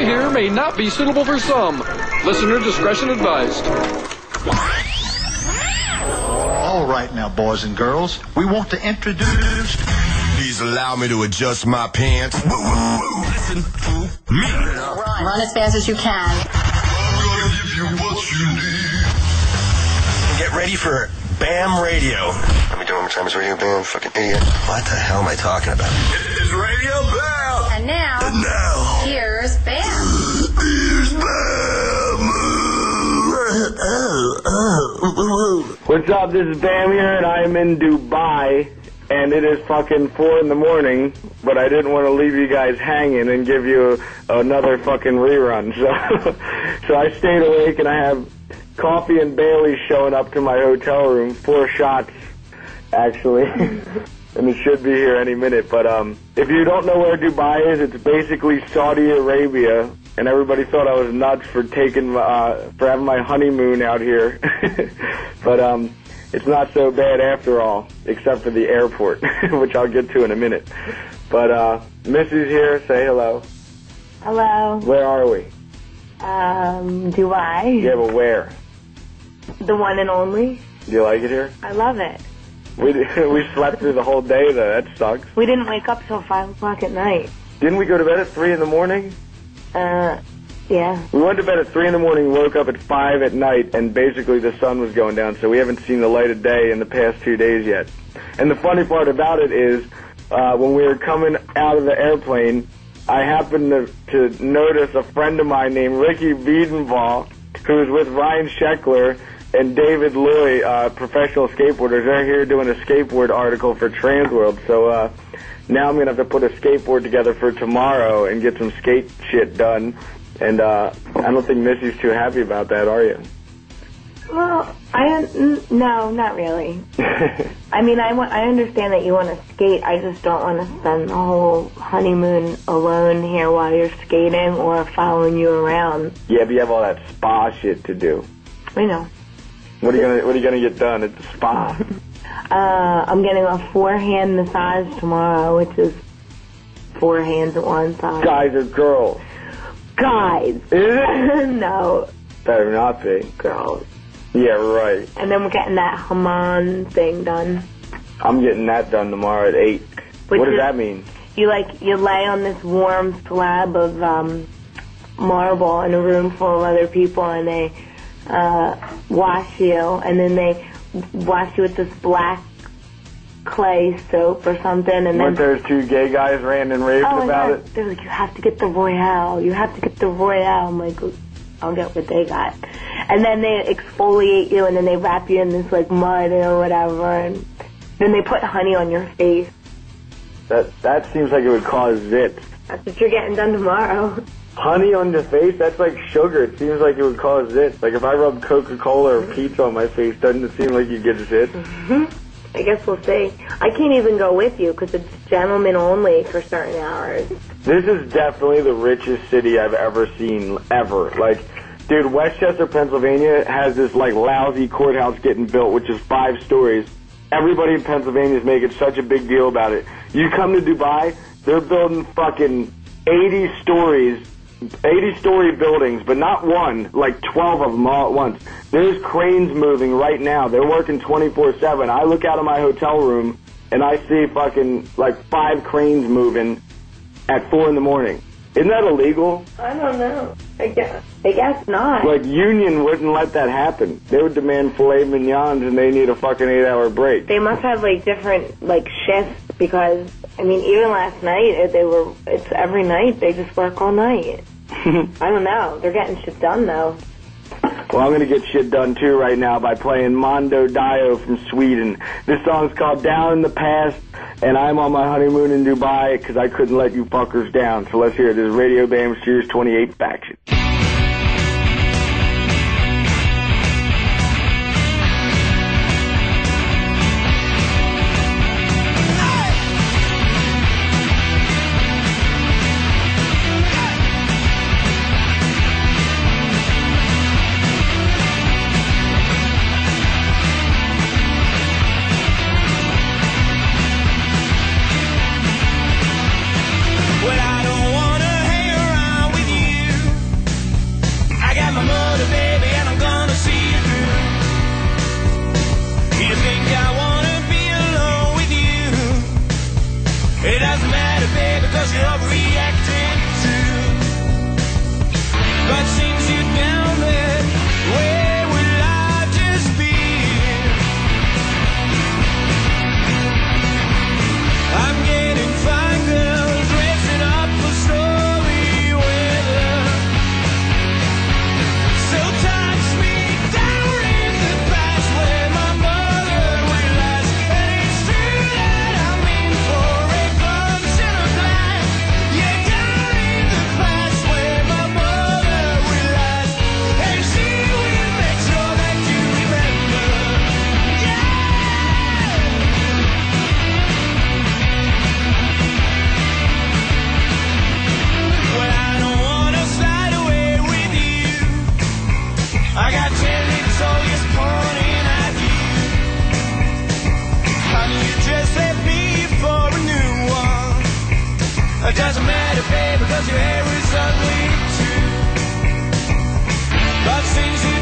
to hear may not be suitable for some. Listener discretion advised. All right now, boys and girls, we want to introduce. Please allow me to adjust my pants. Listen to me. Run as fast as you can. I'm gonna give you what you need. Get ready for BAM Radio. Let me do it one more time. It's Radio BAM. Fucking idiot. What the hell am I talking about? It's Radio BAM. And now, And now, What's up? This is Bam here, and I'm in Dubai, and it is fucking four in the morning. But I didn't want to leave you guys hanging and give you another fucking rerun, so so I stayed awake, and I have coffee and Bailey showing up to my hotel room. Four shots, actually. And it should be here any minute. But um, if you don't know where Dubai is, it's basically Saudi Arabia. And everybody thought I was nuts for taking uh, for having my honeymoon out here. but um, it's not so bad after all, except for the airport, which I'll get to in a minute. But uh, Missy's here. Say hello. Hello. Where are we? Um, Dubai. Yeah, but where? The one and only. Do you like it here? I love it. We we slept through the whole day though. That sucks. We didn't wake up till 5 o'clock at night. Didn't we go to bed at three in the morning? Uh, yeah. We went to bed at three in the morning, woke up at five at night, and basically the sun was going down. So we haven't seen the light of day in the past two days yet. And the funny part about it is, uh, when we were coming out of the airplane, I happened to, to notice a friend of mine named Ricky Biedenball, who's with Ryan Sheckler and David Loy, uh, professional skateboarders. They're here doing a skateboard article for Transworld. So uh, now I'm gonna have to put a skateboard together for tomorrow and get some skate shit done. And uh, I don't think Missy's too happy about that, are you? Well, I n- no, not really. I mean, I want. I understand that you want to skate. I just don't want to spend the whole honeymoon alone here while you're skating or following you around. yeah, but you have all that spa shit to do. I know. What are you gonna What are you gonna get done at the spa? Uh, I'm getting a four-hand massage tomorrow, which is four hands at one time. Guys or girls? Guys. Is it? no, Better not be. girls. Yeah, right. And then we're getting that hammam thing done. I'm getting that done tomorrow at eight. Which what does is- that mean? You like you lay on this warm slab of um, marble in a room full of other people, and they uh, wash you, and then they wash you with this black clay soap or something, and Weren't then those two gay guys ran and raved oh about God, it? they're like, you have to get the Royale, you have to get the Royale. I'm like, I'll get what they got, and then they exfoliate you, and then they wrap you in this like mud or whatever, and then they put honey on your face. That that seems like it would cause zits. That's what you're getting done tomorrow. Honey on the face? That's like sugar. It seems like it would cause zits. Like if I rub Coca-Cola or pizza on my face, doesn't it seem like you get zits? Mm-hmm. I guess we'll see. I can't even go with you because it's gentlemen only for certain hours. This is definitely the richest city I've ever seen, ever. Like, dude, West Chester, Pennsylvania has this, like, lousy courthouse getting built, which is five stories. Everybody in Pennsylvania is making such a big deal about it. You come to Dubai, they're building fucking 80 stories, 80 story buildings, but not one, like 12 of them all at once. There's cranes moving right now. They're working 24-7. I look out of my hotel room and I see fucking, like, five cranes moving at four in the morning. Isn't that illegal? I don't know. I guess. I guess not. Like Union wouldn't let that happen. They would demand filet mignons and they need a fucking eight hour break. They must have like different like shifts because I mean even last night uh, they were it's every night they just work all night. I don't know. They're getting shit done though. Well, I'm gonna get shit done too right now by playing Mondo Dio from Sweden. This song's called Down in the Past, and I'm on my honeymoon in Dubai because I couldn't let you fuckers down. So let's hear it. This is Radio Bam Sirius 28 Faction. because your hair is ugly too. But since you.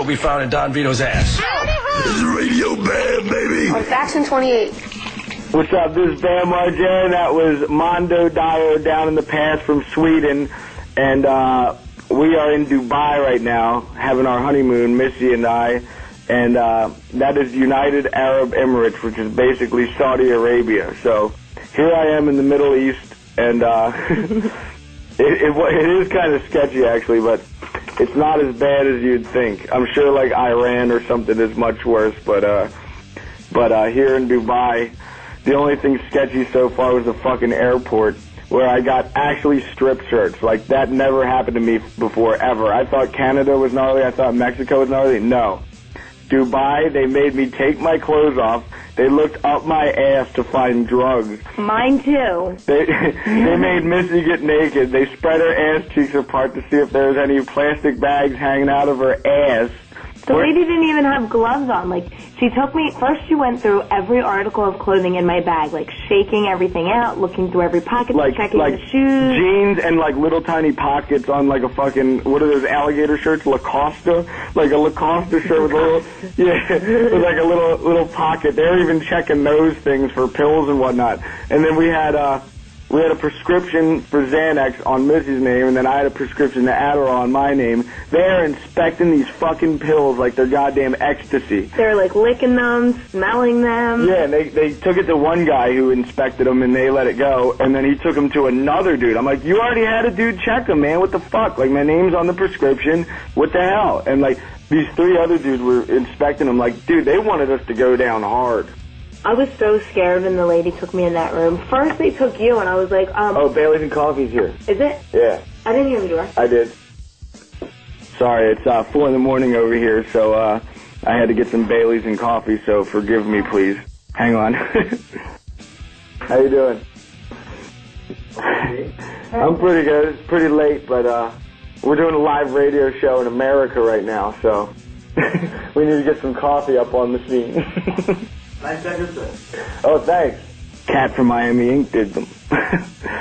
What we found in Don Vito's ass. This is Radio Bam, baby. On Faction 28. What's up? This is Bam Margera. That was Mondo Dio down in the past from Sweden. And uh, we are in Dubai right now, having our honeymoon, Missy and I. And uh, that is United Arab Emirates, which is basically Saudi Arabia. So here I am in the Middle East, and uh, it, it, it is kind of sketchy, actually, but it's not as bad as you'd think. I'm sure like Iran or something is much worse, but uh, but uh, here in Dubai, the only thing sketchy so far was the fucking airport where I got actually strip shirts. Like that never happened to me before ever. I thought Canada was gnarly. I thought Mexico was gnarly. No. Dubai, they made me take my clothes off. They looked up my ass to find drugs. Mine too. They they made Missy get naked. They spread her ass cheeks apart to see if there was any plastic bags hanging out of her ass. The lady didn't even have gloves on. Like she took me first. She went through every article of clothing in my bag, like shaking everything out, looking through every pocket, like checking like the shoes. jeans and like little tiny pockets on like a fucking what are those alligator shirts Lacoste like a Lacoste shirt with a little yeah with like a little little pocket they were even checking those things for pills and whatnot and then we had uh we had a prescription for Xanax on Missy's name, and then I had a prescription to Adderall on my name. They're inspecting these fucking pills like they're goddamn ecstasy. They're like licking them, smelling them. Yeah, and they they took it to one guy who inspected them and they let it go, and then he took them to another dude. I'm like, you already had a dude check them, man. What the fuck? Like my name's on the prescription. What the hell? And like these three other dudes were inspecting them. Like, dude, they wanted us to go down hard. I was so scared when the lady took me in that room. First they took you, and I was like, um, Oh, Bailey's and Coffee's here. is it? Yeah, I didn't hear the door. I did. Sorry, it's uh, four in the morning over here, so uh, I had to get some Bailey's and coffee. So forgive me, please. Hang on. How you doing? I'm pretty good. It's pretty late, but uh, we're doing a live radio show in America right now, so we need to get some coffee up on the scene. nice Oh, thanks. Kat from Miami Ink did them.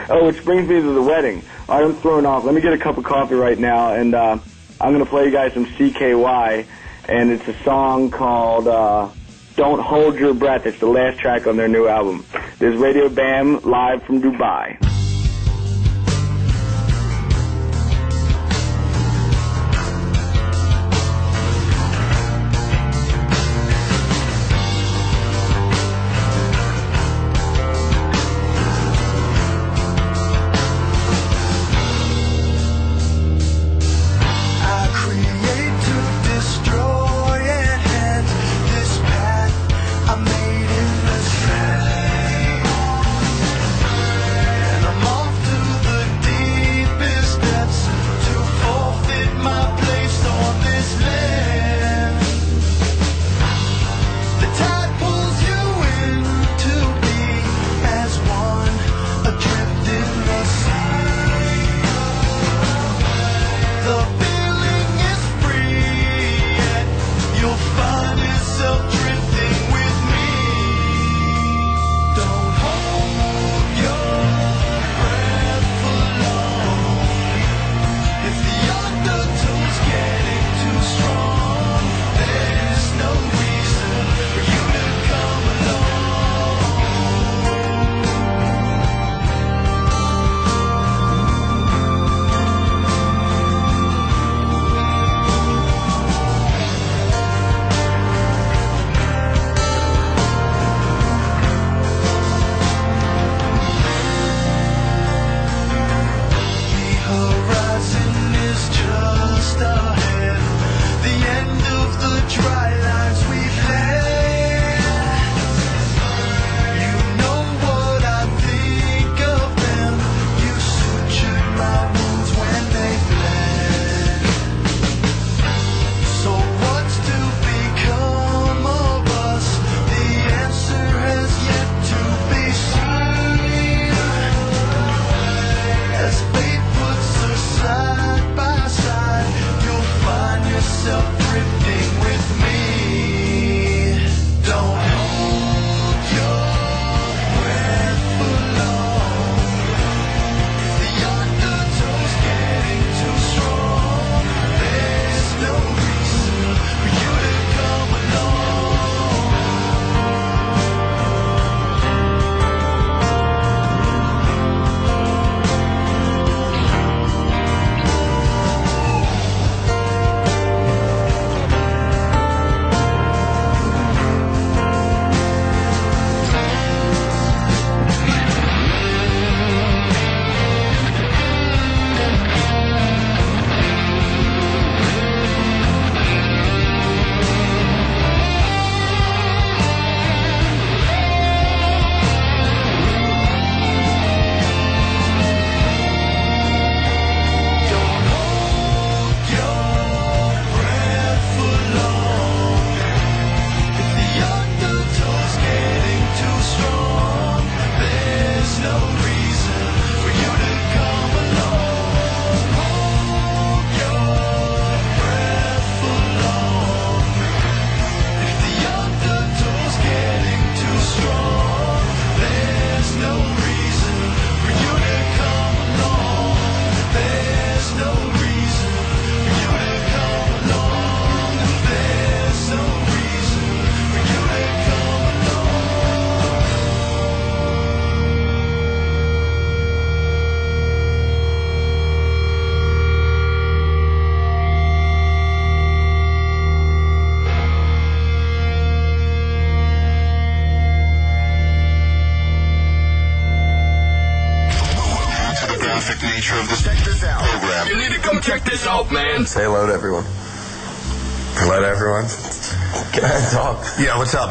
oh, which brings me to the wedding. I'm thrown off. Let me get a cup of coffee right now, and uh, I'm going to play you guys some CKY, and it's a song called uh, Don't Hold Your Breath. It's the last track on their new album. There's Radio Bam live from Dubai.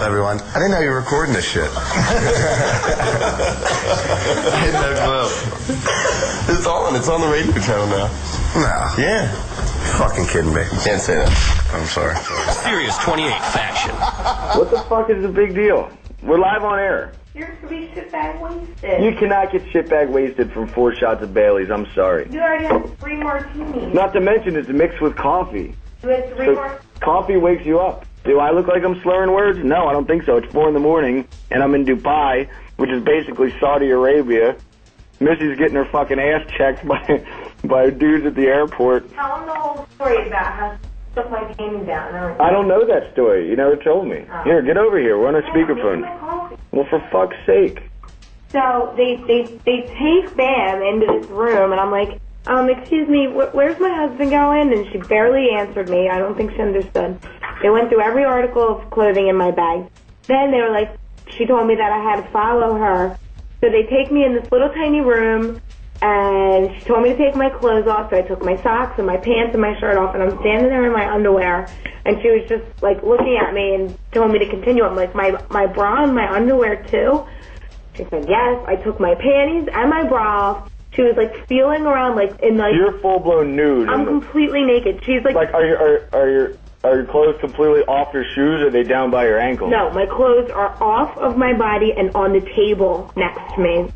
Everyone? I didn't know you were recording this shit. I had no clue. It's on. It's on the radio channel now. No. Yeah. Fucking kidding me. You can't say that. I'm sorry. Sirius 28 faction. What the fuck is the big deal? We're live on air. You're to be shit bag wasted. You cannot get shitbag wasted from four shots of Bailey's. I'm sorry. You already had three martinis. Not to mention it's mixed with coffee. You had three So more. coffee wakes you up. Do I look like I'm slurring words? No, I don't think so. It's four in the morning, and I'm in Dubai, which is basically Saudi Arabia. Missy's getting her fucking ass checked by by dudes at the airport. Tell them the whole story about how stuff like panties down. I don't know that story. You never told me. Oh. Here, get over here. We're on a speakerphone. Well, for fuck's sake. So they they they take Bam into this room, and I'm like, um, excuse me, wh- where's my husband going? And she barely answered me. I don't think she understood. They went through every article of clothing in my bag. Then they were like, she told me that I had to follow her. So they take me in this little tiny room, and she told me to take my clothes off. So I took my socks and my pants and my shirt off, and I'm standing there in my underwear. And she was just like looking at me and told me to continue. I'm like, my my bra and my underwear too. She said yes. I took my panties and my bra off. She was like feeling around like in like You're full blown nude. I'm completely naked. She's like, like, are your are, are your are your clothes completely off your shoes? Or are they down by your ankles? no, my clothes are off of my body and on the table next to me.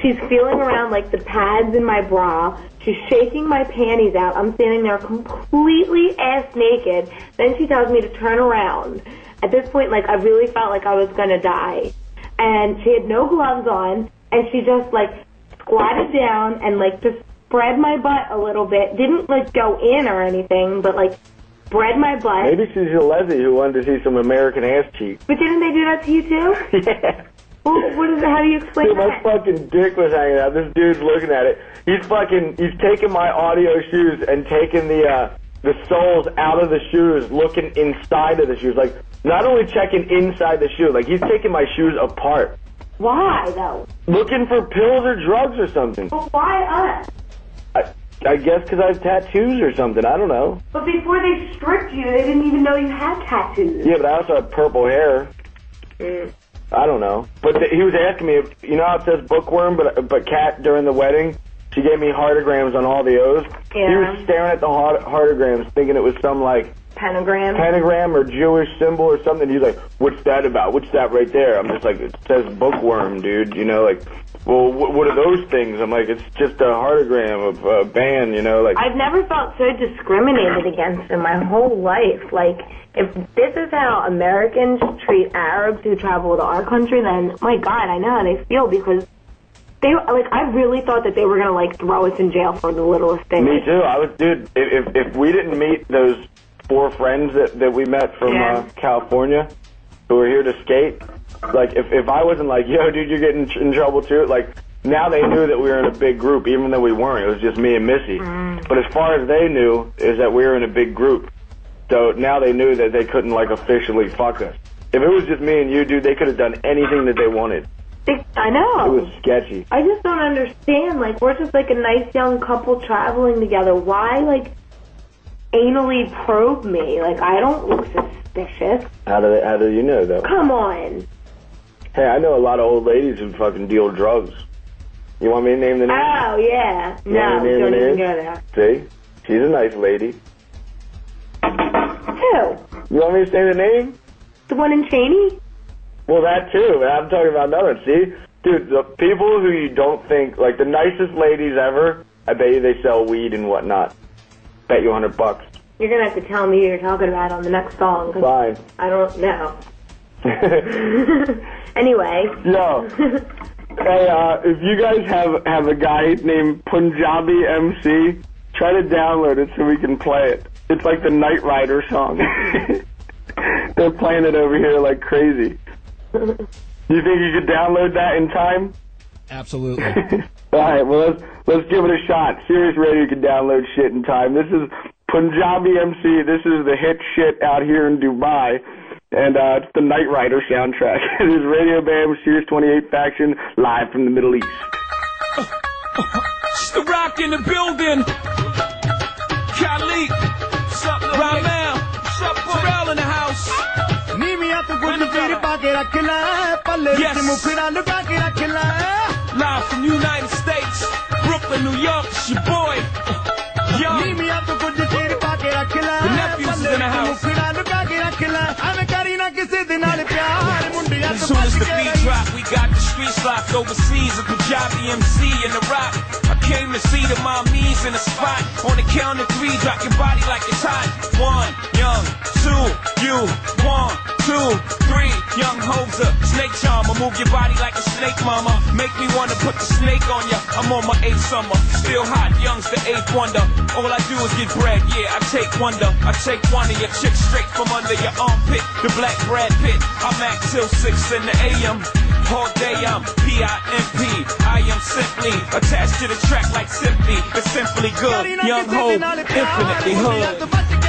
She's feeling around like the pads in my bra. She's shaking my panties out. I'm standing there completely ass naked. Then she tells me to turn around. At this point, like I really felt like I was gonna die. And she had no gloves on, and she just like squatted down and like just spread my butt a little bit. Didn't like go in or anything, but like spread my butt. Maybe she's a lesbian who wanted to see some American ass cheeks. But didn't they do that to you too? yeah. Well, what is it? How do you explain Dude, my fucking dick was hanging out. This dude's looking at it. He's fucking. He's taking my audio shoes and taking the uh, the soles out of the shoes, looking inside of the shoes. Like not only checking inside the shoe, like he's taking my shoes apart, Why though? looking for pills or drugs or something. Well, why us? I, I guess because I have tattoos or something. I don't know. But before they stripped you, they didn't even know you had tattoos. Yeah, but I also have purple hair. Mm. I don't know. But th- he was asking me, if, you know how it says bookworm, but but Kat during the wedding, she gave me heartagrams on all the O's. Yeah. He was staring at the heart- heartagrams, thinking it was some like Pentagram. pentagram or Jewish symbol or something. He's like, "What's that about? What's that right there?" I'm just like, "It says bookworm, dude." You know, like, well, wh- what are those things? I'm like, "It's just a heartagram of a band." You know, like. I've never felt so discriminated against in my whole life. Like, if this is how Americans treat Arabs who travel to our country, then my God, I know how they feel because they like. I really thought that they were gonna like throw us in jail for the littlest thing. Me too. I was, dude. If if, if we didn't meet those four friends that that we met from Yeah. uh, California, who were here to skate, like if if I wasn't like, yo, dude, you're getting in trouble too. Like now they knew that we were in a big group, even though we weren't. It was just me and Missy. But as far as they knew, is that we were in a big group. So now they knew that they couldn't like officially fuck us. If it was just me and you, dude, they could have done anything that they wanted. I It was sketchy. I just don't understand. Like, we're just like a nice young couple traveling together. Why, like, anally probe me? Like, I don't look suspicious. How do they, how do you know though? Come on. Hey, I know a lot of old ladies who fucking deal drugs. You want me to name the name? Oh, yeah. No, we yeah, don't yeah. even go there. See? She's a nice lady. Who? You want me to say the name? The one in Cheney? Well, that too. but I'm talking about another one. See? Dude, the people who you don't think, like the nicest ladies ever, I bet you they sell weed and whatnot. Bet you a hundred bucks. You're gonna have to tell me who you're talking about on the next song. Fine. I don't know. anyway. Yo. Hey, uh, if you guys have have a guy named Punjabi MC, try to download it so we can play it. It's like the Knight Rider song. They're playing it over here like crazy. Do you think you could download that in time? Absolutely. All right, well let's let's give it a shot. Sirius Radio can download shit in time. This is Punjabi MC. This is the hit shit out here in Dubai, and uh, it's the Knight Rider soundtrack. it is Radio Bam Sirius 28 faction live from the Middle East. It's the rock in the building. Khalid, what's up, Ramel, up, Terrell in the house. ਨੀ ਮੀਆਂ ਤੂੰ the ਵੀਰ ਪਾ ਕੇ overseas. A Punjabi MC in the rock. I came to see the mommies in the spot. On the count of three, drop your body like it's hot. One, young, two, you, one, two, three, young hoser, snake charmer. Move your body like a snake, mama. Make me wanna put the snake on ya. I'm on my eighth summer, still hot, young's the eighth wonder. All I do is get bread, yeah, I take wonder. I take one of your chicks straight from under your armpit, the black Brad Pitt. I'm at till six in the AM. All day I'm P-I-M-P. I am simply attached to the track like simply, It's simply good. Young Hope, infinitely hood.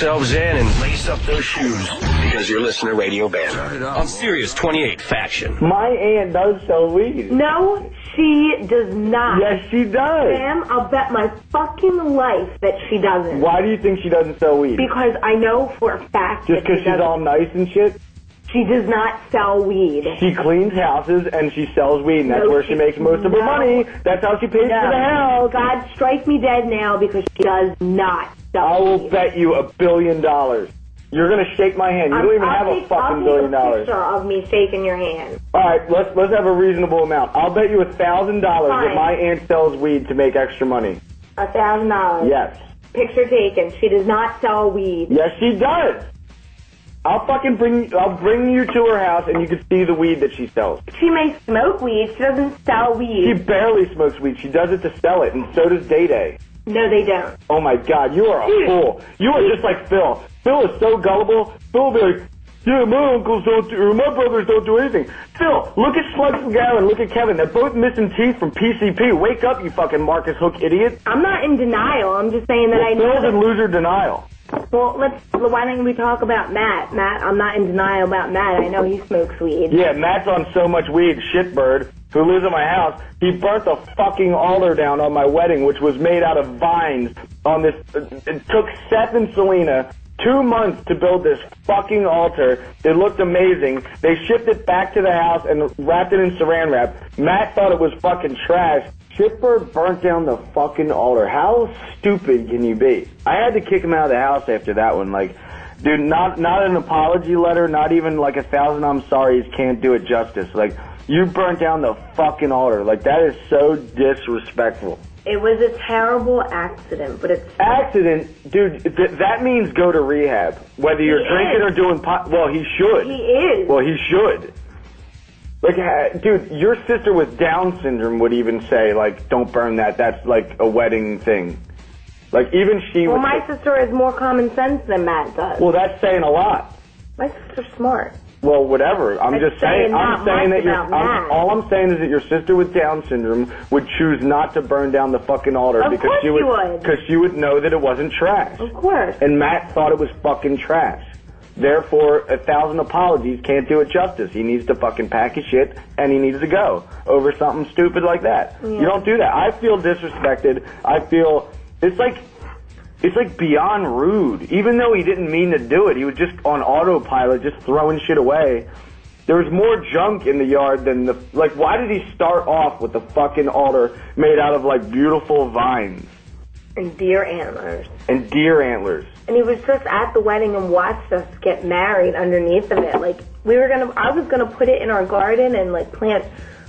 Yourselves in and lace up those shoes because you're listening to Radio Bam. On Sirius 28 Faction. My aunt does sell weed. No, she does not. Yes, she does. Sam, I'll bet my fucking life that she doesn't. Why do you think she doesn't sell weed? Because I know for a fact Just because she she's all nice and shit? She does not sell weed. She cleans houses and she sells weed, and that's No, where she she- makes most of her money. That's how she pays No. for the house. God strike me dead now because she does not sell I will bet you a billion dollars. You're gonna shake my hand. You I'll- don't even I'll have a take- I'll fucking take billion a dollars. picture of me shaking your hand. All right, let's let's have a reasonable amount. I'll bet you a thousand dollars that my aunt sells weed to make extra money. A thousand dollars. Yes, Picture taken. She does not sell weed. yes, she does. I'll fucking bring I'll bring you to her house and you can see the weed that she sells. She may smoke weed. She doesn't sell weed. She barely smokes weed. She does it to sell it, and so does Day Day. No, they don't. Oh my God, you are a Dude. fool. You are just like Phil. Phil is so gullible. Phil will be like, Yeah, my uncles don't do, or my brothers don't do anything. Phil, look at Slugs McGowan, look at Kevin. They're both missing teeth from PCP. Wake up, you fucking Marcus Hook idiot. I'm not in denial. I'm just saying that I know. Phil's in loser denial. Well, let's. Why don't we talk about Matt? Matt, I'm not in denial about Matt. I know he smokes weed. Yeah, Matt's on so much weed, shitbird, who lives in my house. He burnt the fucking altar down on my wedding, which was made out of vines. On this, it took Seth and Selena two months to build this fucking altar. It looked amazing. They shipped it back to the house and wrapped it in saran wrap. Matt thought it was fucking trash. Shitbird burnt down the fucking altar. How stupid can you be? I had to kick him out of the house after that one. Like, dude, not not an apology letter, not even like a thousand I'm sorry's can't do it justice. Like, you burnt down the fucking altar. Like, that is so disrespectful. It was a terrible accident, but it's Accident, dude. Th- that means go to rehab. Whether you're He drinking is. or doing pot. Well, he should. he is. Well, he should. Like, dude, your sister with Down syndrome would even say, like, don't burn that. That's like a wedding thing. Like, even she would. well, my sister has more common sense than Matt does. well, that's saying a lot. my sister's smart. Well, whatever. I'm It's just saying. saying I'm saying that you're. I'm, all I'm saying is that your sister with Down syndrome would choose not to burn down the fucking altar Of because she would would. because she would know that it wasn't trash. Of course. And Matt thought it was fucking trash. Therefore, a thousand apologies can't do it justice. He needs to fucking pack his shit and he needs to go over something stupid like that. You don't do that. I feel disrespected. I feel it's like it's like beyond rude. Even though he didn't mean to do it, he was just on autopilot, just throwing shit away. There was more junk in the yard than the like. Why did he start off with the fucking altar made out of like beautiful vines And deer antlers. and deer antlers? And he was just at the wedding and watched us get married underneath of it. Like we were gonna, I was gonna put it in our garden and like plant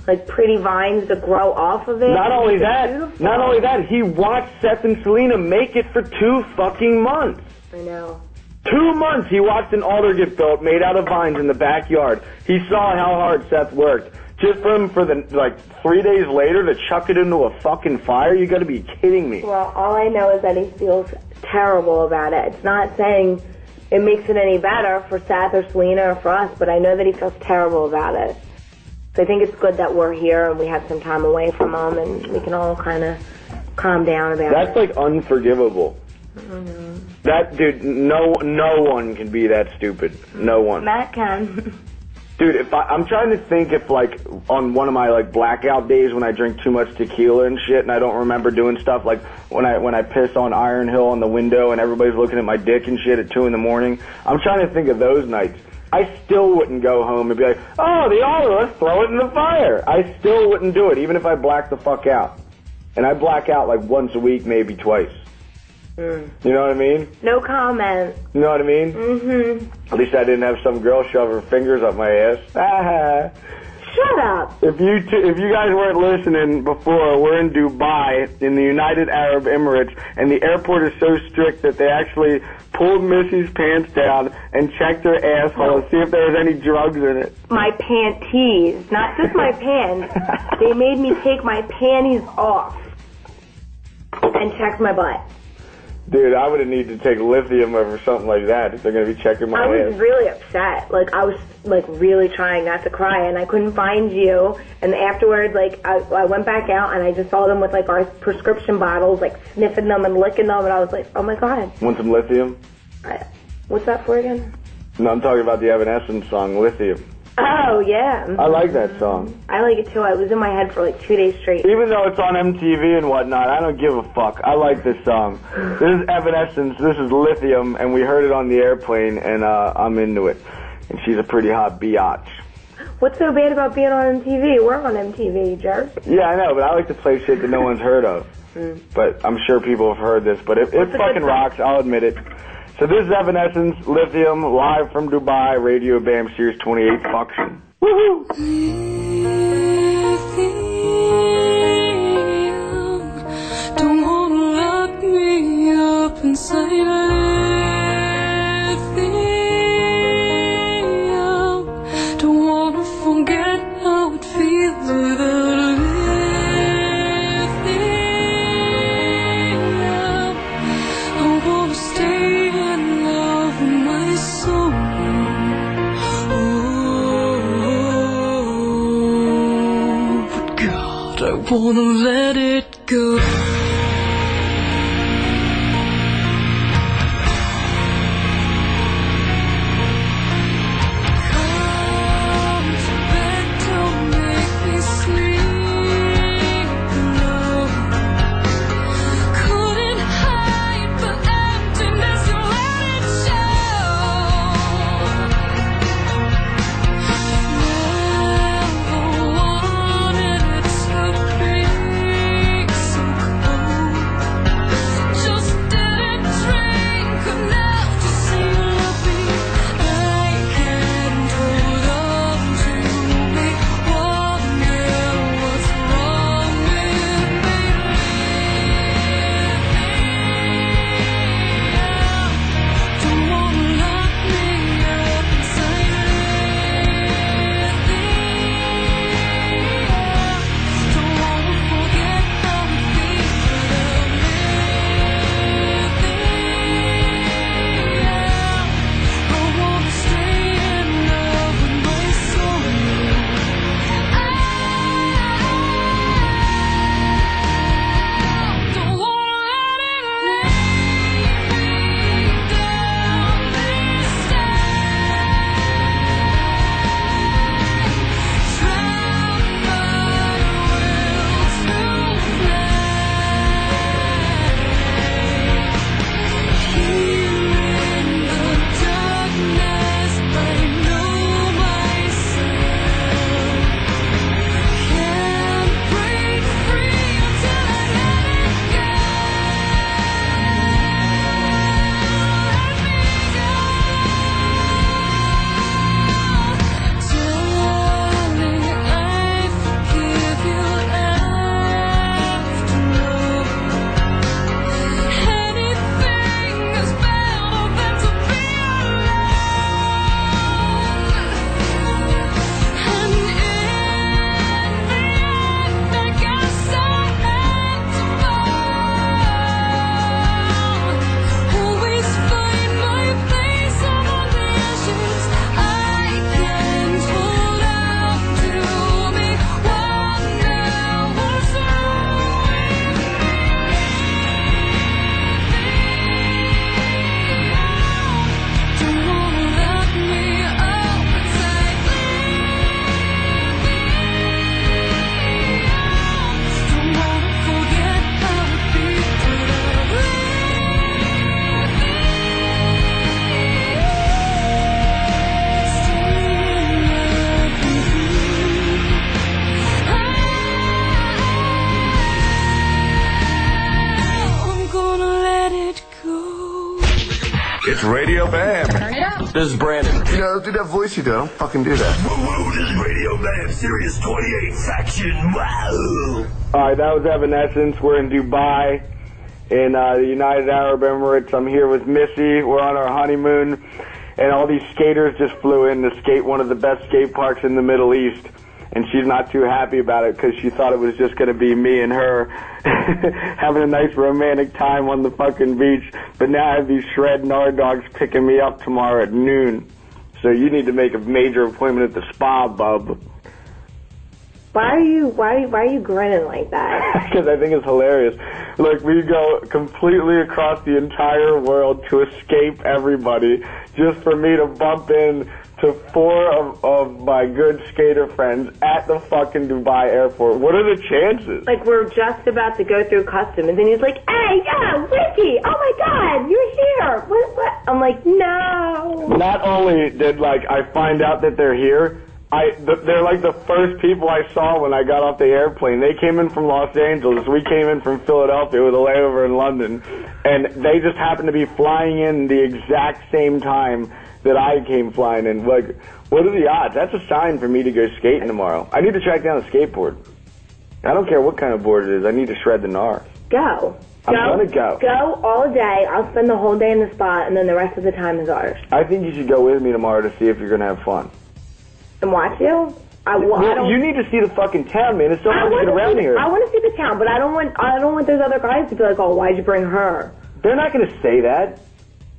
like pretty vines to grow off of it. Not only that, not only that, he watched Seth and Selena make it for two fucking months. I know. Two months he watched an altar get built made out of vines in the backyard. He saw how hard Seth worked. Just for him for the like three days later to chuck it into a fucking fire, you gotta be kidding me. Well, all I know is that he feels terrible about it. It's not saying it makes it any better for Seth or Selena or for us, but I know that he feels terrible about it. So I think it's good that we're here and we have some time away from him and we can all kind of calm down about That's it. like unforgivable. Mm-hmm. That dude, no, no one can be that stupid. No one. Matt can. Dude, if I, I'm trying to think if like on one of my like blackout days when I drink too much tequila and shit and I don't remember doing stuff like when I when I piss on Iron Hill on the window and everybody's looking at my dick and shit at two in the morning. I'm trying to think of those nights. I still wouldn't go home and be like, oh, the altar, let's throw it in the fire. I still wouldn't do it, even if I blacked the fuck out. And I black out like once a week, maybe twice. You know what I mean? No comment. You know what I mean? Mm-hmm. At least I didn't have some girl shove her fingers up my ass. Shut up. If you t- if you guys weren't listening before, we're in Dubai in the United Arab Emirates, and the airport is so strict that they actually pulled Missy's pants down and checked her asshole to see if there was any drugs in it. My panties, not just my pants. they made me take my panties off and check my butt. Dude, I would have needed to take lithium over something like that if they're gonna be checking my I was really upset. Like I was like really trying not to cry, and I couldn't find you. And afterwards, like I, I went back out and I just saw them with like our prescription bottles, like sniffing them and licking them, and I was like, oh my god, Want some lithium? I, what's that for again? No, I'm talking about the Evanescence song, Lithium. Oh yeah, I like that song. I like it too. I was in my head for like two days straight. Even though it's on MTV and whatnot, I don't give a fuck. I like this song. This is Evanescence, this is Lithium, and we heard it on the airplane, and uh, I'm into it. And she's a pretty hot biatch. What's so bad about being on MTV? We're on MTV, jerk. Yeah, I know, but I like to play shit that no one's heard of. But I'm sure people have heard this, but it, it What's a good fucking rocks, I'll admit it. So this is Evanescence, Lithium, live from Dubai, Radio Bam Sirius 28 Faction. Don't wanna lock me up inside wanna let it go. This is Brandon. You know, do that voice you do. I don't fucking do that. This is Radio Bam, Sirius 28 Faction. Wow. All right, that was Evanescence. We're in Dubai, in uh, the United Arab Emirates. I'm here with Missy. We're on our honeymoon, and all these skaters just flew in to skate one of the best skate parks in the Middle East. And she's not too happy about it because she thought it was just going to be me and her having a nice romantic time on the fucking beach. But now I have these shred Nard dogs picking me up tomorrow at noon. So you need to make a major appointment at the spa, bub. Why are you why why are you grinning like that? because I think it's hilarious. Look, we go completely across the entire world to escape everybody, just for me to bump in to four of, of my good skater friends at the fucking Dubai airport. What are the chances? Like we're just about to go through customs, and then he's like, "Hey, yeah, Ricky! Oh my God, you're here! What? What?" I'm like, "No." Not only did like I find out that they're here, I th- they're like the first people I saw when I got off the airplane. They came in from Los Angeles. We came in from Philadelphia with a layover in London, and they just happened to be flying in the exact same time that I came flying in. Like, what are the odds? That's a sign for me to go skating tomorrow. I need to track down a skateboard. I don't care what kind of board it is. I need to shred the gnar. Go. I'm go. gonna go. Go all day. I'll spend the whole day in the spot, and then the rest of the time is ours. I think you should go with me tomorrow to see if you're gonna have fun. And watch you. I, well, I Well, don't. you need to see the fucking town, man. It's so I hard to get around see, here. I want to see the town, but I don't want. I don't want those other guys to be like, "Oh, why'd you bring her?" They're not going to say that.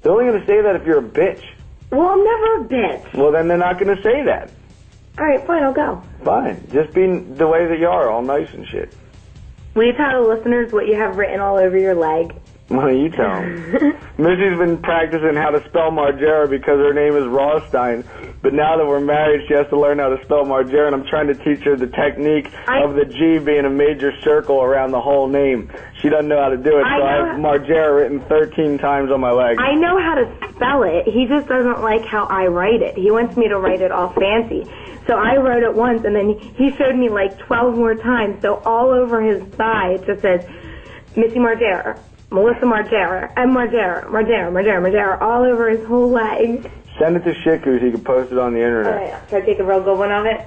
They're only going to say that if you're a bitch. Well, I'm never a bitch. Well, then they're not going to say that. All right, fine, I'll go. Fine. Just be the way that you are, all nice and shit. Will you tell the listeners what you have written all over your leg? Don't you tell 'em? Missy's been practicing how to spell Margera because her name is Rothstein. But now that we're married, she has to learn how to spell Margera, and I'm trying to teach her the technique of the G being a major circle around the whole name. She doesn't know how to do it, I so I have Margera written 13 times on my leg. I know how to spell it. He just doesn't like how I write it. He wants me to write it all fancy. So I wrote it once, and then he showed me like 12 more times. So all over his thigh, it just says Missy Margera, Melissa Margera, and Margera, Margera, Margera, Margera, all over his whole leg. Send it to Shiku so you can post it on the internet. Alright, should I take a real good one of it?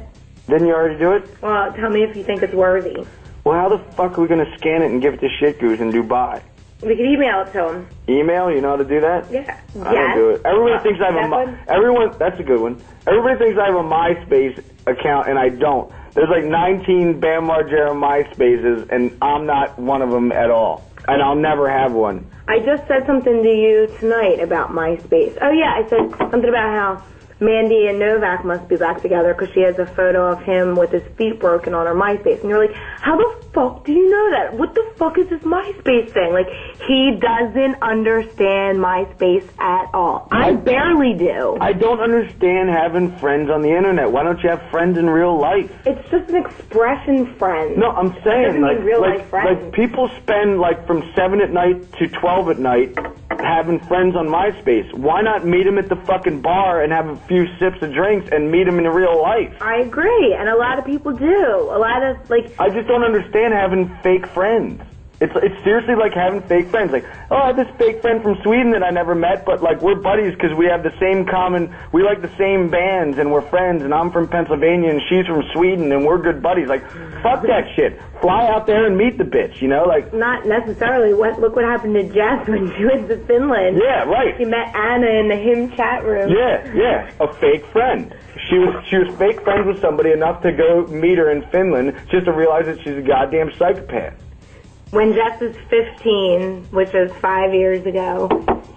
Didn't you already do it? Well, tell me if you think it's worthy. Well, how the fuck are we gonna scan it and give it to Goose in Dubai? We could email it to him. Email? You know how to do that? Yeah. I don't do it. Everybody thinks I have a That one? everyone. That's a good one. Everybody thinks I have a MySpace account and I don't. There's like 19 Bam Margera MySpaces and I'm not one of them at all. And I'll never have one. I just said something to you tonight about MySpace. Oh yeah, I said something about how Mandy and Novak must be back together because she has a photo of him with his feet broken on her MySpace. And you're like, how the fuck do you know that? What the fuck is this MySpace thing? Like, he doesn't understand MySpace at all. I barely do. I don't understand having friends on the internet. Why don't you have friends in real life? It's just an expression friend. No, I'm saying like real like, life friends. like people spend like from seven at night to twelve at night having friends on MySpace. Why not meet them at the fucking bar and have a few sips of drinks and meet them in real life? I agree, and a lot of people do. A lot of like I just don't understand having fake friends. It's it's seriously like having fake friends. Like, oh, I have this fake friend from Sweden that I never met, but like we're buddies because we have the same common. We like the same bands and we're friends. And I'm from Pennsylvania and she's from Sweden and we're good buddies. Like, fuck that shit. Fly out there and meet the bitch. You know, like. not necessarily. What look what happened to Jess when she went to Finland. Yeah, right. She met Anna in the HIM chat room. Yeah, yeah, a fake friend. She was she was fake friends with somebody enough to go meet her in Finland just to realize that she's a goddamn psychopath. When Jess was 15, which was five years ago,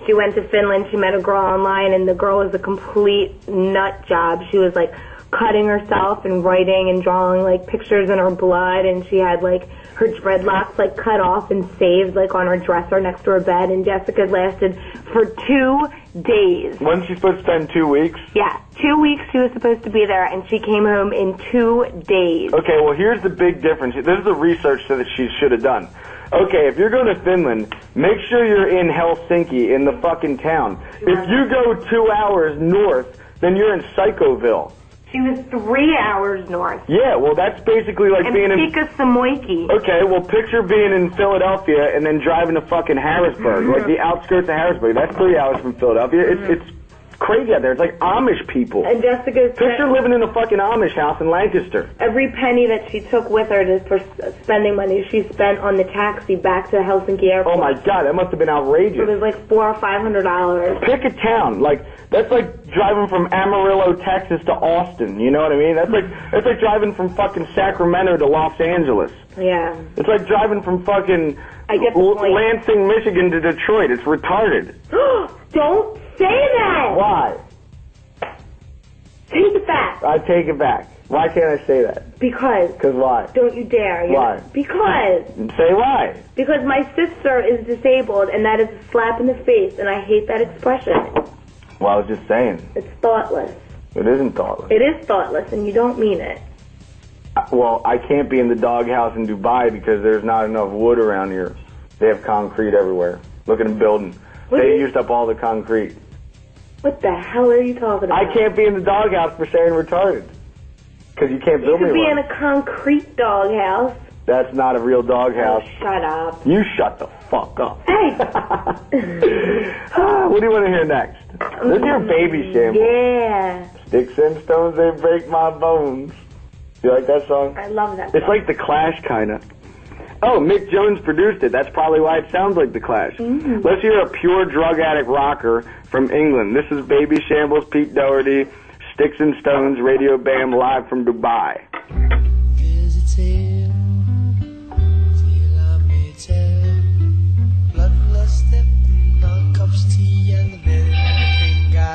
she went to Finland. She met a girl online, and the girl was a complete nut job. She was like cutting herself and writing and drawing like pictures in her blood, and she had like her dreadlocks like cut off and saved like on her dresser next to her bed. And Jessica lasted for two days. Wasn't she supposed to spend two weeks? Yeah, two weeks she was supposed to be there, and she came home in two days. Okay, well, here's the big difference. This is the research that she should have done. Okay, if you're going to Finland, make sure you're in Helsinki, in the fucking town. If you go two hours north, then you're in Psychoville. She was three hours north. Yeah, well, that's basically like and being in. Pika Samoiki. Okay, well, picture being in Philadelphia and then driving to fucking Harrisburg, like the outskirts of Harrisburg. That's three hours from Philadelphia. It's mm-hmm. it's crazy out there. It's like Amish people. And Jessica's Picture living in a fucking Amish house in Lancaster. every penny that she took with her to, for spending money, she spent on the taxi back to Helsinki Airport. Oh my god, that must have been outrageous. It was like four or five hundred dollars. Pick a town. Like that's like driving from Amarillo, Texas to Austin. You know what I mean? That's like that's like driving from fucking Sacramento to Los Angeles. Yeah. It's like driving from fucking I get the L- point. Lansing, Michigan to Detroit. It's retarded. Don't say that. Why? Take it back. I take it back. Why can't I say that? Because. Because why? Don't you dare. You Why? Because. Say why. Because my sister is disabled, and that is a slap in the face, and I hate that expression. Well, I was just saying. It's thoughtless. It isn't thoughtless. It is thoughtless, and you don't mean it. Well, I can't be in the doghouse in Dubai because there's not enough wood around here. They have concrete everywhere. Look at the building. What They used up all the concrete. What the hell are you talking about? I can't be in the doghouse for saying retarded. Because you can't You build me could be one. in a concrete doghouse. That's not a real doghouse. Shut up. You shut the fuck up. Hey. Ah, what do you want to hear next? This is your baby shamble. Yeah. Sticks and stones, they break my bones. You like that song? I love that. It's like The Clash, kind of. Oh, Mick Jones produced it. That's probably why it sounds like The Clash. Mhm. Let's hear a pure drug addict rocker from England. This is Babyshambles, Pete Doherty, Sticks and Stones, Radio Bam, live from Dubai. There's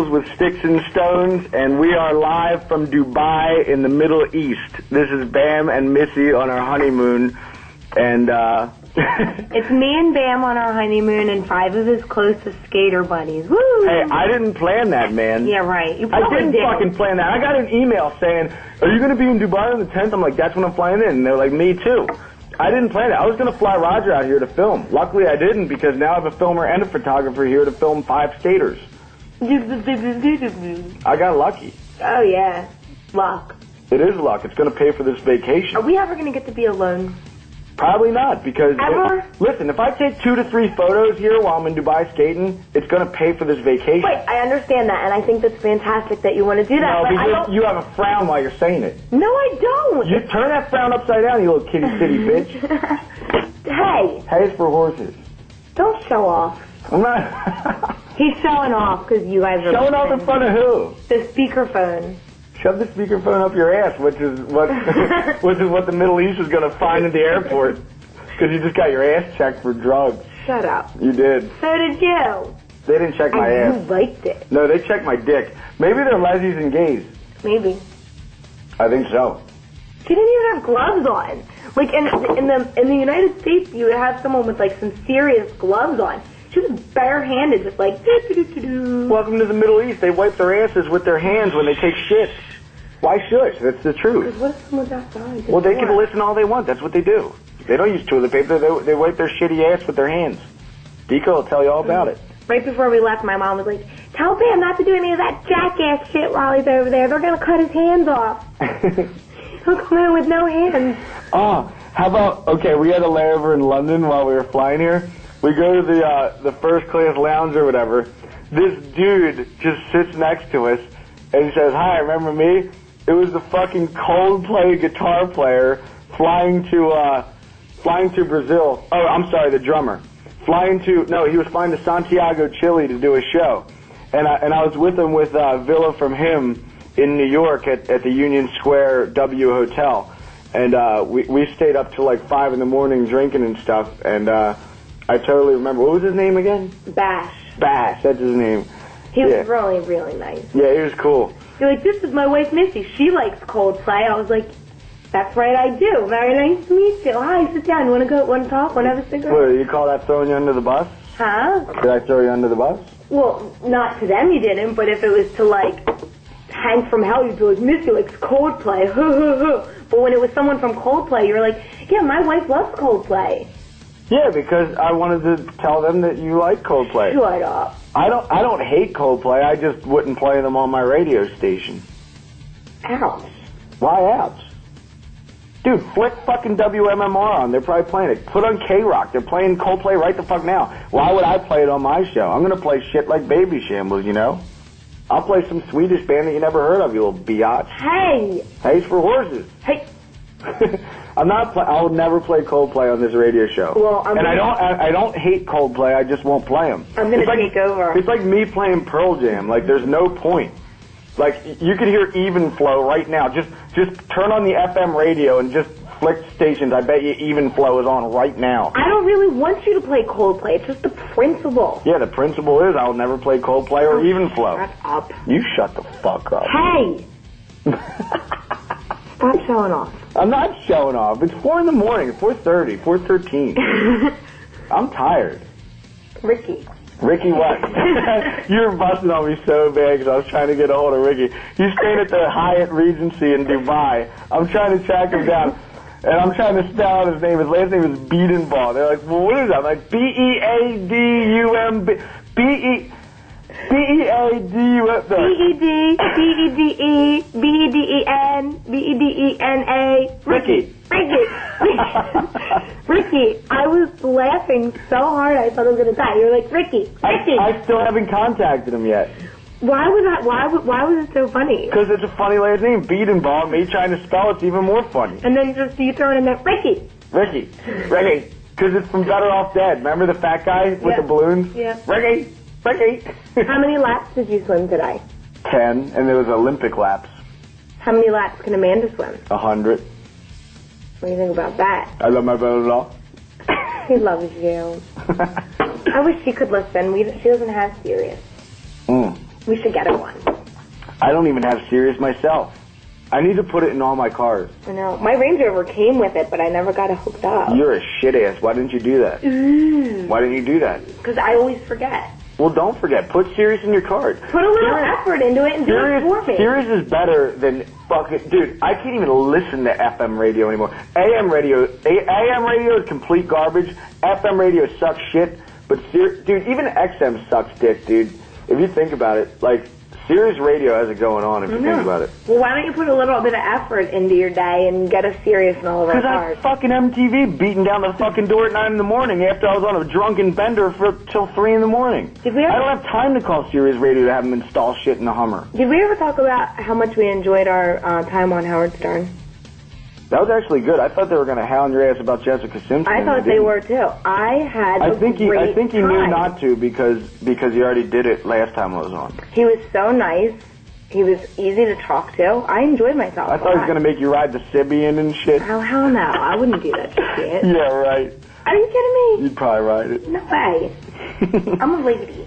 Shambles with Sticks and Stones, and we are live from Dubai in the Middle East. This is Bam and Missy on our honeymoon, and uh, It's me and Bam on our honeymoon and five of his closest skater buddies. Woo! hey, I didn't plan that, man. Yeah, right. You I didn't did. fucking plan that. I got an email saying, "Are you going to be in Dubai on the 10th?" I'm like, "That's when I'm flying in." And they're like, "Me too." I didn't plan it. I was going to fly Roger out here to film. Luckily, I didn't because now I have a filmer and a photographer here to film five skaters. I got lucky. Oh yeah, luck. It is luck. It's going to pay for this vacation. Are we ever gonna get to be alone? Probably not, because Ever? listen, if I take two to three photos here while I'm in Dubai skating, it's going to pay for this vacation. Wait, I understand that, and I think that's fantastic that you want to do that. no, but I because don't. you have a frown while you're saying it. No, I don't. You turn that frown upside down, you little kitty city bitch. hey, Hay's for horses. don't show off. I'm not He's showing off because you guys are showing off in front of who? the speakerphone. Shove the speakerphone up your ass, which is what which is what the Middle East is going to find at the airport, because you just got your ass checked for drugs. Shut up. You did. So did you. They didn't check my and ass. you liked it. No, they checked my dick. Maybe they're lesbians and gays. Maybe. I think so. She didn't even have gloves on. Like in in the in the United States, you would have someone with like some serious gloves on. She was barehanded, just like. Welcome to the Middle East. They wipe their asses with their hands when they take shit. Why shush? That's the truth. What if someone's outside? Well, they can listen all they want. That's what they do. They don't use toilet paper. They, they wipe their shitty ass with their hands. Deco will tell you all about mm. it. Right before we left, my mom was like, "Tell Bam not to do any of that jackass shit while he's over there. They're gonna cut his hands off. He'll come in with no hands." Oh, how about okay? We had a layover in London while we were flying here. We go to the uh, the first class lounge or whatever. This dude just sits next to us and he says, "Hi, remember me? It was the fucking Coldplay guitar player flying to uh, flying to Brazil. Oh, I'm sorry, the drummer flying to no, he was flying to Santiago, Chile to do a show, and I and I was with HIM with uh, Ville from him in New York at, at the Union Square W Hotel, and uh, we we stayed up till like five in the morning drinking and stuff, and uh, I totally remember what was his name again? Bash. Bash, that's his name. He yeah. was really, really nice. Yeah, he was cool. You're like, this is my wife Missy. She likes Coldplay. I was like, that's right, I do. Very nice to meet you. Hi, sit down. You want to go? Want to talk? Want to have a cigarette? What, you call that throwing you under the bus? Huh? Did I throw you under the bus? Well, not to them you didn't, but if it was to like Hank from Hell, you'd be like, Missy likes Coldplay. but when it was someone from Coldplay, you were like, yeah, my wife loves Coldplay. Yeah, because I wanted to tell them that you like Coldplay. You Shut up. Uh, I don't. I don't hate Coldplay. I just wouldn't play them on my radio station. Ouch. Why ouch? Dude, flick fucking WMMR on. They're probably playing it. Put on K Rock. They're playing Coldplay right the fuck now. Why would I play it on my show? I'm gonna play shit like Babyshambles, you know. I'll play some Swedish band that you never heard of, you little biatch. Hey. Hay's for horses. Hey. I'm not. Play- I will never play Coldplay on this radio show. Well, I'm and I gonna- don't. I, I don't hate Coldplay. I just won't play them. I'm gonna it's like, take over. It's like me playing Pearl Jam. Like there's no point. Like you could hear Even Flow right now. Just just turn on the FM radio and just flick stations. I bet you Even Flow is on right now. I don't really want you to play Coldplay. It's just the principle. Yeah, the principle is I'll never play Coldplay or oh, Even Flow. Shut up. You shut the fuck up. Hey. Stop showing off. I'm not showing off. It's four in the morning. Four thirty. Four thirteen. I'm tired. Ricky. Ricky what? you were busting on me so bad because I was trying to get a hold of Ricky. He's staying at the Hyatt Regency in Dubai. I'm trying to track him down. And I'm trying to spell out his name. His last name is Bedenbaugh. They're like, well, what is that? I'm like, B-E-A-D-U-M-B... B-E... B-E-A-D-U-M... B-E-D, B-E-D-E, B-E-D-E-N, B-E-D-E-N-A. Ricky. Ricky. Ricky, I was laughing so hard I thought I was going to die. You're like, Ricky, Ricky. I, I still haven't contacted him yet. Why was that, why, why was it so funny? Because it's a funny last name. Bedenbaugh. Me trying to spell it's even more funny. And then just you throw it in there, Ricky. Ricky. Ricky. Because it's from Better Off Dead. Remember the fat guy with Yeah. the balloons? Yeah. Ricky. How many laps did you swim today? Ten. And there was Olympic laps. How many laps can Amanda swim? A hundred. What do you think about that? I love my brother-in-law. He loves you. I wish she could listen. We, she doesn't have Sirius. Mm. We should get her one. I don't even have Sirius myself. I need to put it in all my cars. I know. My Range Rover came with it, but I never got it hooked up. You're a shit ass. Why didn't you do that? Why didn't you do that? Because I always forget. Well, don't forget. Put Sirius in your card. Put a little effort into it and do it for Sirius, me. Sirius is better than fucking dude. I can't even listen to FM radio anymore. AM radio, A, AM radio is complete garbage. FM radio sucks shit. But Sir, dude, even XM sucks dick, dude. If you think about it, like Sirius radio has it going on. If you Yeah. think about it. Well, why don't you put a little bit of effort into your day and get a Sirius in all of our Because I cars? fucking MTV beating down the fucking door at nine in the morning after I was on a drunken bender for till three in the morning. Did we I don't have time to call Sirius Radio to have them install shit in the Hummer. Did we ever talk about how much we enjoyed our uh, time on Howard Stern? That was actually good. I thought they were going to hound your ass about Jessica Simpson. I thought they they were too. I had. I a think he. I think he knew not to because because he already did it last time I was on. He was so nice. He was easy to talk to. I enjoyed myself. I thought he was going to make you ride the Sybian and shit. Oh hell no! I wouldn't do that shit. Yeah, right. Are you kidding me? You'd probably ride it. No way. I'm a lady.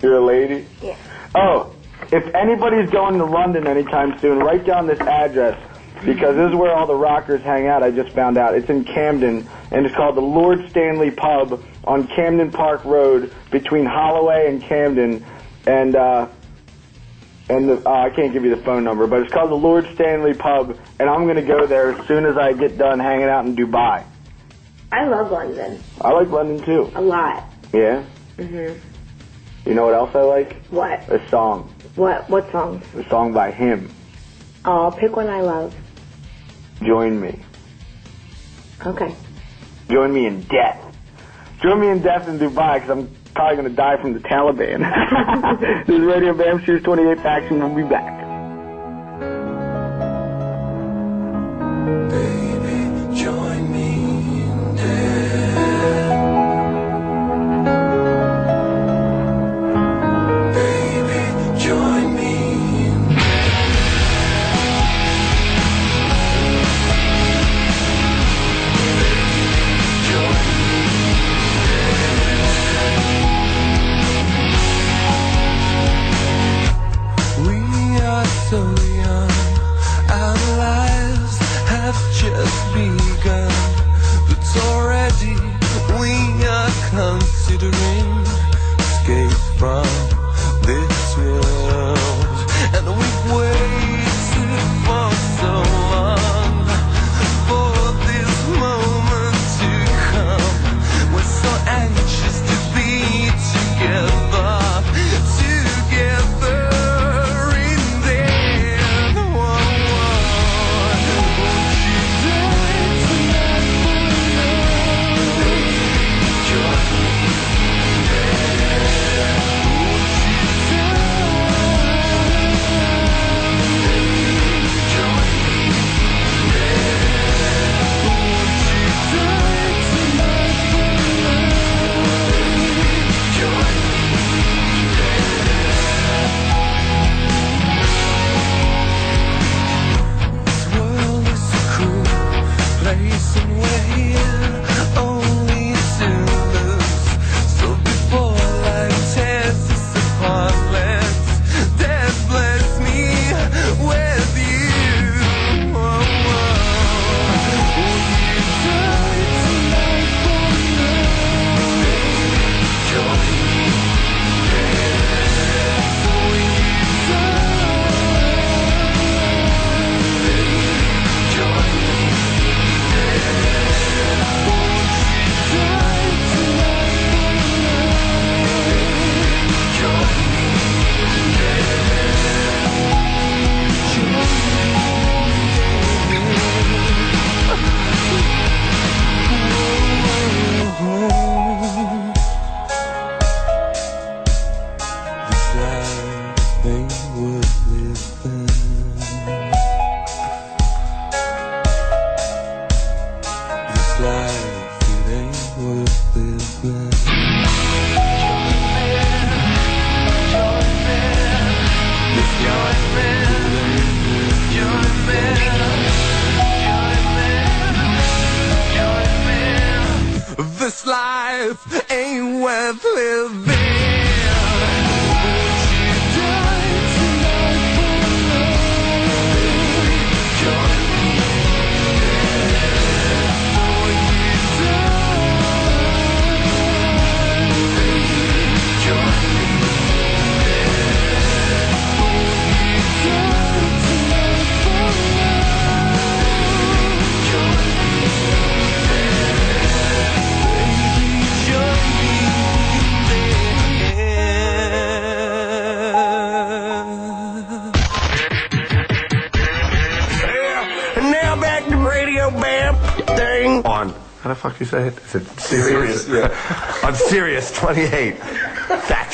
You're a lady. Yeah. Oh, if anybody's going to London anytime soon, write down this address. Because this is where all the rockers hang out. I just found out it's in Camden, and it's called the Lord Stanley Pub on Camden Park Road between Holloway and Camden, and uh, and the, uh, I can't give you the phone number, but it's called the Lord Stanley Pub, and I'm gonna go there as soon as I get done hanging out in Dubai. I love London I like London too. a lot. Yeah. Mhm. You know what else I like? What? A song. What? What song? A song by HIM. Oh, pick one I love. Join me. Okay. Join me in death. Join me in death in Dubai because I'm probably going to die from the Taliban. this is Radio Bam Shoes 28 Faction. We'll be back.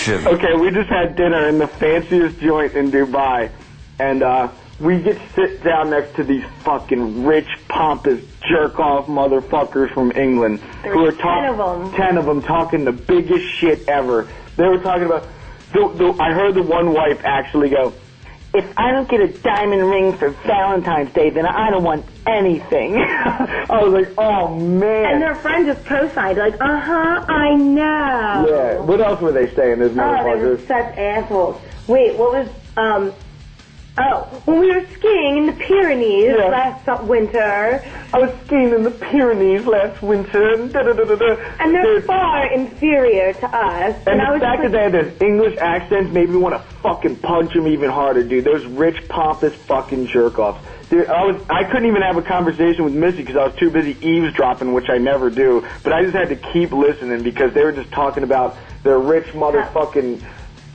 Faction. Okay, we just had dinner in the fanciest joint in Dubai, and uh, we get sit down next to these fucking rich, pompous, jerk-off motherfuckers from England There's who are 10 talking. of 'em. Ten of them talking the biggest shit ever. They were talking about. The, the, I heard the one wife actually go. If I don't get a diamond ring for Valentine's Day, then I don't want anything. I was like, oh man. And their friend just co-signed, like, uh huh, I know. yeah. What else were they saying? Those Oh, they were such assholes. Wait, what was um? Oh, when we were skiing in the Pyrenees Yeah. last winter, I was skiing in the Pyrenees last winter, and da da da da da. and they're far inferior to us. And I the was fact like, that they had those English accents made me want to fucking punch them even harder, dude. Those rich, pompous fucking jerk offs. Dude, I was I couldn't even have a conversation with Missy because I was too busy eavesdropping, which I never do. But I just had to keep listening because they were just talking about their rich motherfucking.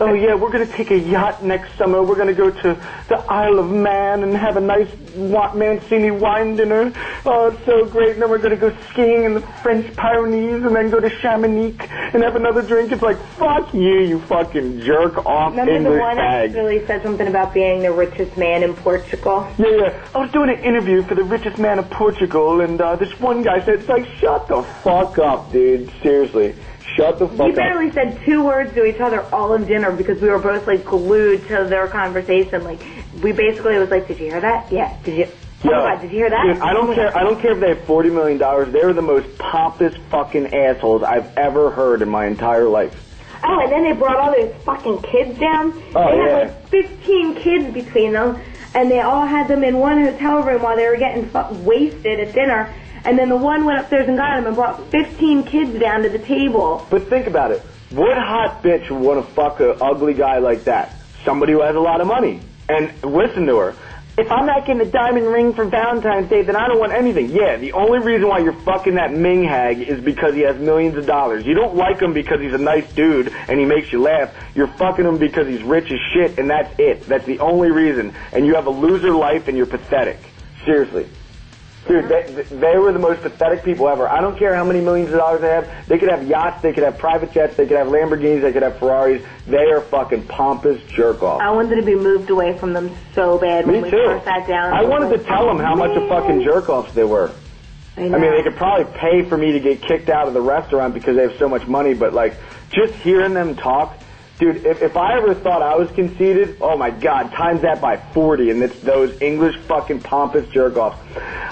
Oh yeah, we're gonna take a yacht next summer. We're gonna go to the Isle of Man and have a nice Mancini wine dinner. Oh, it's so great. And then we're gonna go skiing in the French Pyrenees and then go to Chamonix and have another drink. It's like fuck you, you fucking jerk off remember the one that actually said something about being the richest man in Portugal? Yeah, yeah. I was doing an interview for the richest man of Portugal, and uh, this one guy said, "It's like shut the fuck up, dude. Seriously, shut the fuck We up." barely said two words to each other all of dinner because we were both like glued to their conversation. Like we basically was like, "Did you hear that? Yeah. Did you? Oh my god, did you hear that? Dude, I Oh don't my care. I don't care if they have forty million dollars. They're the most pompous fucking assholes I've ever heard in my entire life. Oh, and then they brought all those fucking kids down. Oh, they yeah. had like 15 kids between them, and they all had them in one hotel room while they were getting fu- wasted at dinner. And then the one went upstairs and got them and brought 15 kids down to the table. But think about it. What hot bitch would want to fuck a ugly guy like that? Somebody who has a lot of money. And listen to her. If I'm not getting a diamond ring for Valentine's Day, then I don't want anything. Yeah, the only reason why you're fucking that Ming hag is because he has millions of dollars. You don't like him because he's a nice dude and he makes you laugh. You're fucking him because he's rich as shit and that's it. That's the only reason. And you have a loser life and you're pathetic. Seriously. Dude, they, they were the most pathetic people ever. I don't care how many millions of dollars they have. They could have yachts, they could have private jets, they could have Lamborghinis, they could have Ferraris. They are fucking pompous jerk offs. I wanted to be moved away from them so bad when Me we too. first sat down. I wanted to tell them how much of fucking jerk offs they were. I, I mean, they could probably pay for me to get kicked out of the restaurant because they have so much money, but like, just hearing them talk, dude, if, if I ever thought I was conceited, oh my god, times that by 40, and it's those English fucking pompous jerk offs.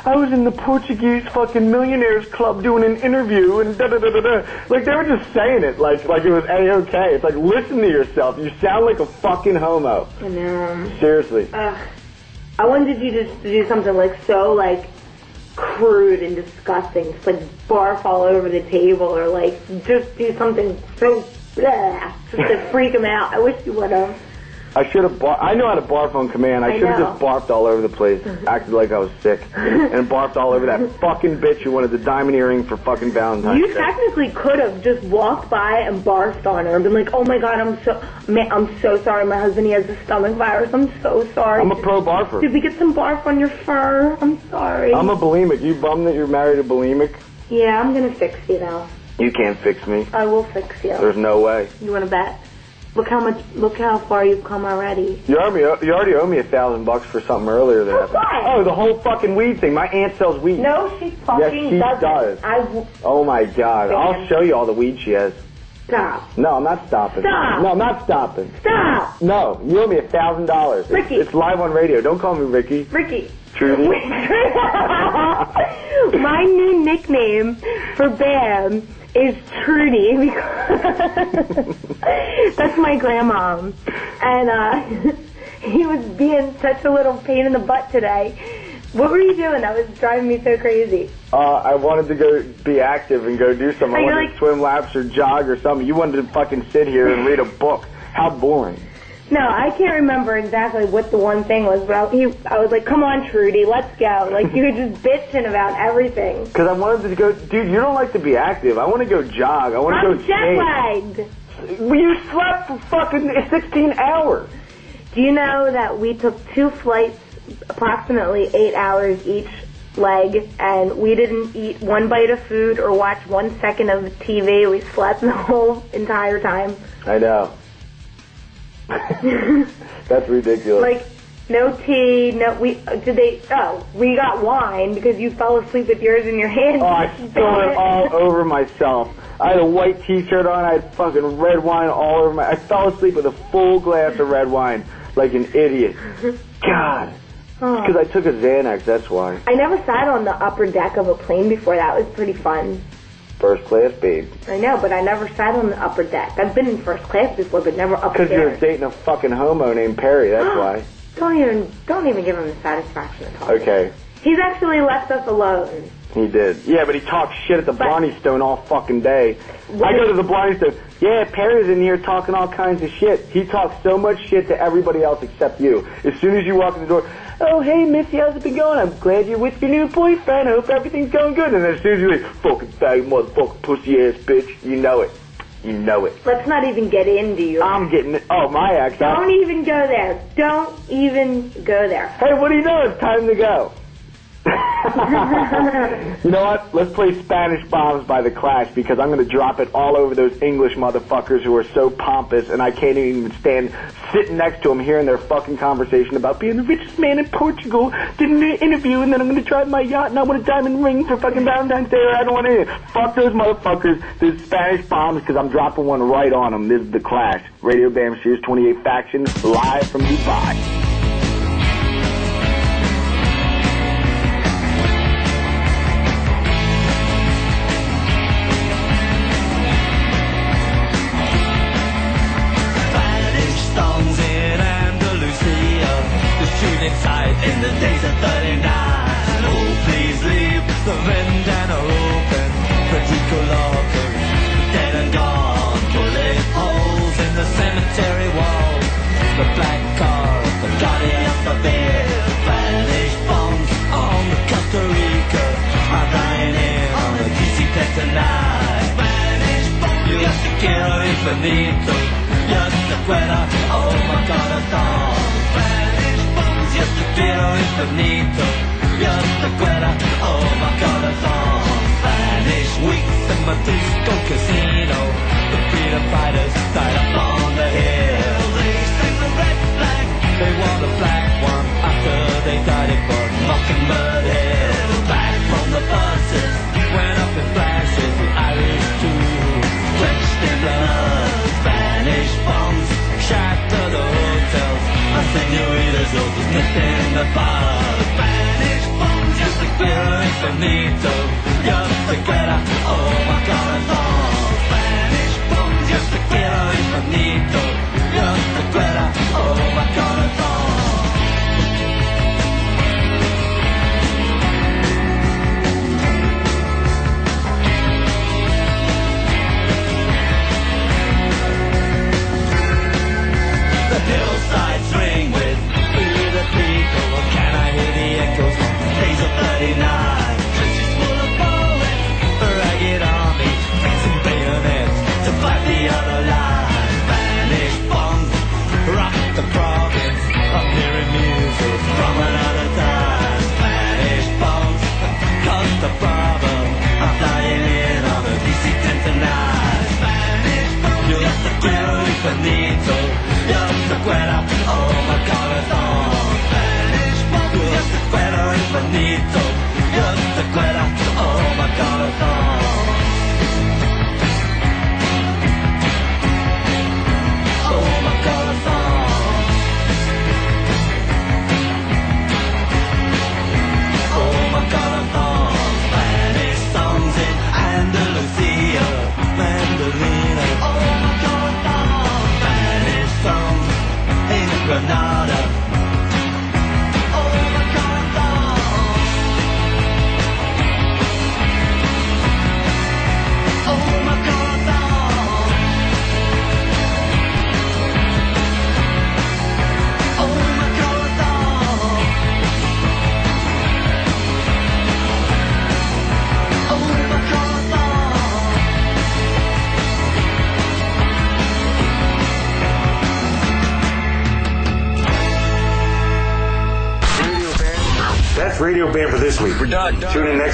I was in the Portuguese fucking millionaires club doing an interview and da da da da da. Like, they were just saying it like, like it was A-okay. It's like, listen to yourself. You sound like a fucking homo. I know. Seriously. Ugh. I wanted you just to do something like so like crude and disgusting, just like barf all over the table, or like just do something so blah, just to freak him out. I wish you would have. I should have bar- I know how to barf on command. I, I should have just barfed all over the place, acted like I was sick, and barfed all over that fucking bitch who wanted the diamond earring for fucking Valentine's You Day. technically could have just walked by and barfed on her and been like, "Oh my god, I'm so, man, I'm so sorry. My husband he has a stomach virus. I'm so sorry. I'm a pro barfer. Did we get some barf on your fur? I'm sorry. I'm a bulimic. You bum that you're married to a bulimic? yeah, I'm gonna fix you though. You can't fix me. I will fix you. There's no way. You want to bet? Look how much. Look how far you've come already. You already, you already owe me a thousand bucks for something earlier that happened. Oh, the whole fucking weed thing. My aunt sells weed. No, she fucking she doesn't. does. I w- Oh my god. I'll show you all the weed she has. stop. No, I'm not stopping. Stop. No, I'm not stopping. Stop, No, you owe me a thousand dollars. Ricky. It's live on radio. Don't call me Ricky. Ricky. Trudy. My new nickname for Bam is Trudy because that's my grandma. And uh, he was being such a little pain in the butt today. What were you doing? That was driving me so crazy. Uh, I wanted to go be active and go do something. I wanted like- to swim laps or jog or something. You wanted to fucking sit here and read a book. How boring. No, I can't remember exactly what the one thing was, but I, he, I was like, "Come on, Trudy, let's go!" Like you were just bitching about everything. Because I wanted to go, dude. You don't like to be active. I want to go jog. I want to I'm go jet skate. lagged. Well, you slept for fucking 16 hours. Do you know that we took two flights, approximately eight hours each leg, and we didn't eat one bite of food or watch one second of TV. We slept the whole entire time. I know. That's ridiculous. Like no tea, no we did they oh, we got wine because you fell asleep with yours in your hand. Oh, I spilled it all over myself. I had a white t-shirt on. I had fucking red wine all over my. I fell asleep with a full glass of red wine, like an idiot. God, Oh. because I took a Xanax. That's why. I never sat on the upper deck of a plane before. That was pretty fun. First class, babe. I know, but I never sat on the upper deck. I've been in first class before, but never upper Because you're dating a fucking homo named Perry. That's why. Don't even don't even give him the satisfaction of talking. Okay. He's actually left us alone. He did. Yeah, but he talks shit at the Blarney Stone all fucking day. I go to the Blarney Stone. Yeah, Perry's in here talking all kinds of shit. He talks so much shit to everybody else except you. As soon as you walk in the door, oh, hey, Missy, how's it been going? I'm glad you're with your new boyfriend. I hope everything's going good. And then as soon as you leave, fucking faggot, motherfucking pussy ass bitch, you know it. You know it. Let's not even get into your. I'm getting it. Oh, my accent. Don't even go there. Don't even go there. Hey, what do you know? It's time to go. you know what? Let's play Spanish Bombs by The Clash because I'm going to drop it all over those English motherfuckers who are so pompous and I can't even stand sitting next to them hearing their fucking conversation about being the richest man in Portugal. Did an interview and then I'm going to drive my yacht and I want a diamond ring for fucking Valentine's Day or I don't want any. Fuck those motherfuckers. This is Spanish Bombs because I'm dropping one right on them. This is The Clash. Radio Bam Sirius 28 Faction live from Dubai.